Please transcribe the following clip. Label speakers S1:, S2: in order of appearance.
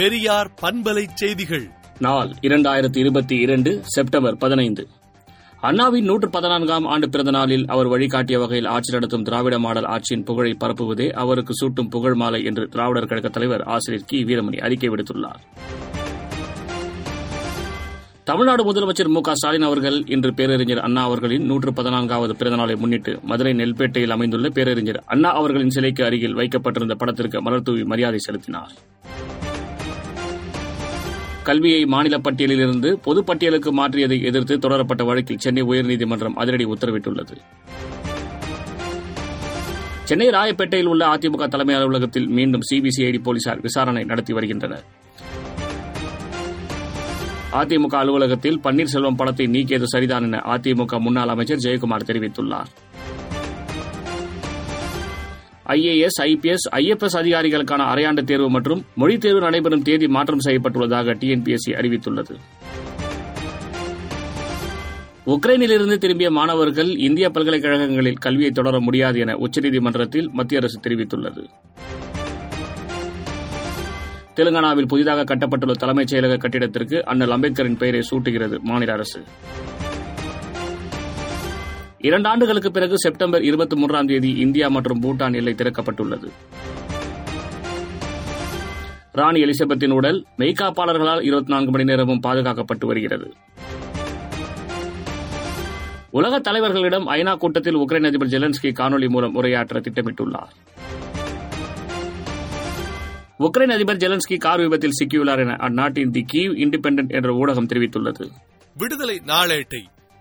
S1: பெரியார் பண்பலை செய்திகள்.
S2: நாள் இரண்டாயிரத்தி இருபத்தி இரண்டு செப்டம்பர் பதினைந்து. அண்ணாவின் நூற்று பதினான்காம் ஆண்டு பிறந்த நாளில் அவர் வழிகாட்டிய வகையில் ஆட்சி நடத்தும் திராவிட மாடல் ஆட்சியின் புகழை பரப்புவதே அவருக்கு சூட்டும் புகழ் மாலை என்று திராவிடர் கழக தலைவர் ஆசிரியர் கி. வீரமணி அறிக்கை விடுத்துள்ளார். தமிழ்நாடு முதலமைச்சர் மு க ஸ்டாலின் அவர்கள் இன்று பேரறிஞர் அண்ணா அவர்களின் நூற்று பதினான்காவது பிறந்தநாளை முன்னிட்டு மதுரை நெல்பேட்டையில் அமைந்துள்ள பேரறிஞர் அண்ணா அவர்களின் சிலைக்கு அருகில் வைக்கப்பட்டிருந்த படத்திற்கு மலர் தூவி மரியாதை செலுத்தினார். கல்வியை மாநில பட்டியலிலிருந்து பொது பட்டியலுக்கு மாற்றியதை எதிர்த்து தொடரப்பட்ட வழக்கில் சென்னை உயர்நீதிமன்றம் அதிரடி உத்தரவிட்டுள்ளது. சென்னை ராயப்பேட்டையில் உள்ள அதிமுக தலைமை அலுவலகத்தில் மீண்டும் சிபிசிஐடி போலீசார் விசாரணை நடத்தி வருகின்றனர். அதிமுக அலுவலகத்தில் பன்னீர்செல்வம் படத்தை நீக்கியது சரிதான் என அதிமுக முன்னாள் அமைச்சர் ஜெயக்குமார் தெரிவித்துள்ளார். ஐஏஎஸ் ஐபிஎஸ் ஐஎஃப்எஸ் அதிகாரிகளுக்கான அரையாண்டு தேர்வு மற்றும் மொழித் தேர்வு நடைபெறும் தேதி மாற்றம் செய்யப்பட்டுள்ளதாக டிஎன்பிஎஸ்சி அறிவித்துள்ளது. உக்ரைனிலிருந்து திரும்பிய மாணவர்கள் இந்திய பல்கலைக்கழகங்களில் கல்வியை தொடர முடியாது என உச்சநீதிமன்றத்தில் மத்திய அரசு தெரிவித்துள்ளது. தெலுங்கானாவில் புதிதாக கட்டப்பட்டுள்ள தலைமைச் செயலக கட்டிடத்திற்கு அண்ணல் அம்பேத்கரின் பெயரை சூட்டுகிறது மாநில அரசு. இரண்டு ஆண்டுகளுக்கு பிறகு செப்டம்பர் இருபத்தி மூன்றாம் தேதி இந்தியா மற்றும் பூட்டான் எல்லை திறக்கப்பட்டுள்ளது. ராணி எலிசபெத்தின் உடல் மெய்காப்பாளர்களால் இருபத்தி நான்கு மணி நேரமும் பாதுகாக்கப்பட்டு வருகிறது. உலக தலைவர்களிடம் ஐநா கூட்டத்தில் உக்ரைன் அதிபர் ஜெலன்ஸ்கி காணொலி மூலம் உரையாற்ற திட்டமிட்டுள்ளார். உக்ரைன் அதிபர் ஜெலன்ஸ்கி கார் விபத்தில் சிக்கியுள்ளார் என அந்நாட்டின் தி கீவ் இண்டிபெண்டன்ட் என்ற ஊடகம் தெரிவித்துள்ளது.
S1: விடுதலை நாளேட்டை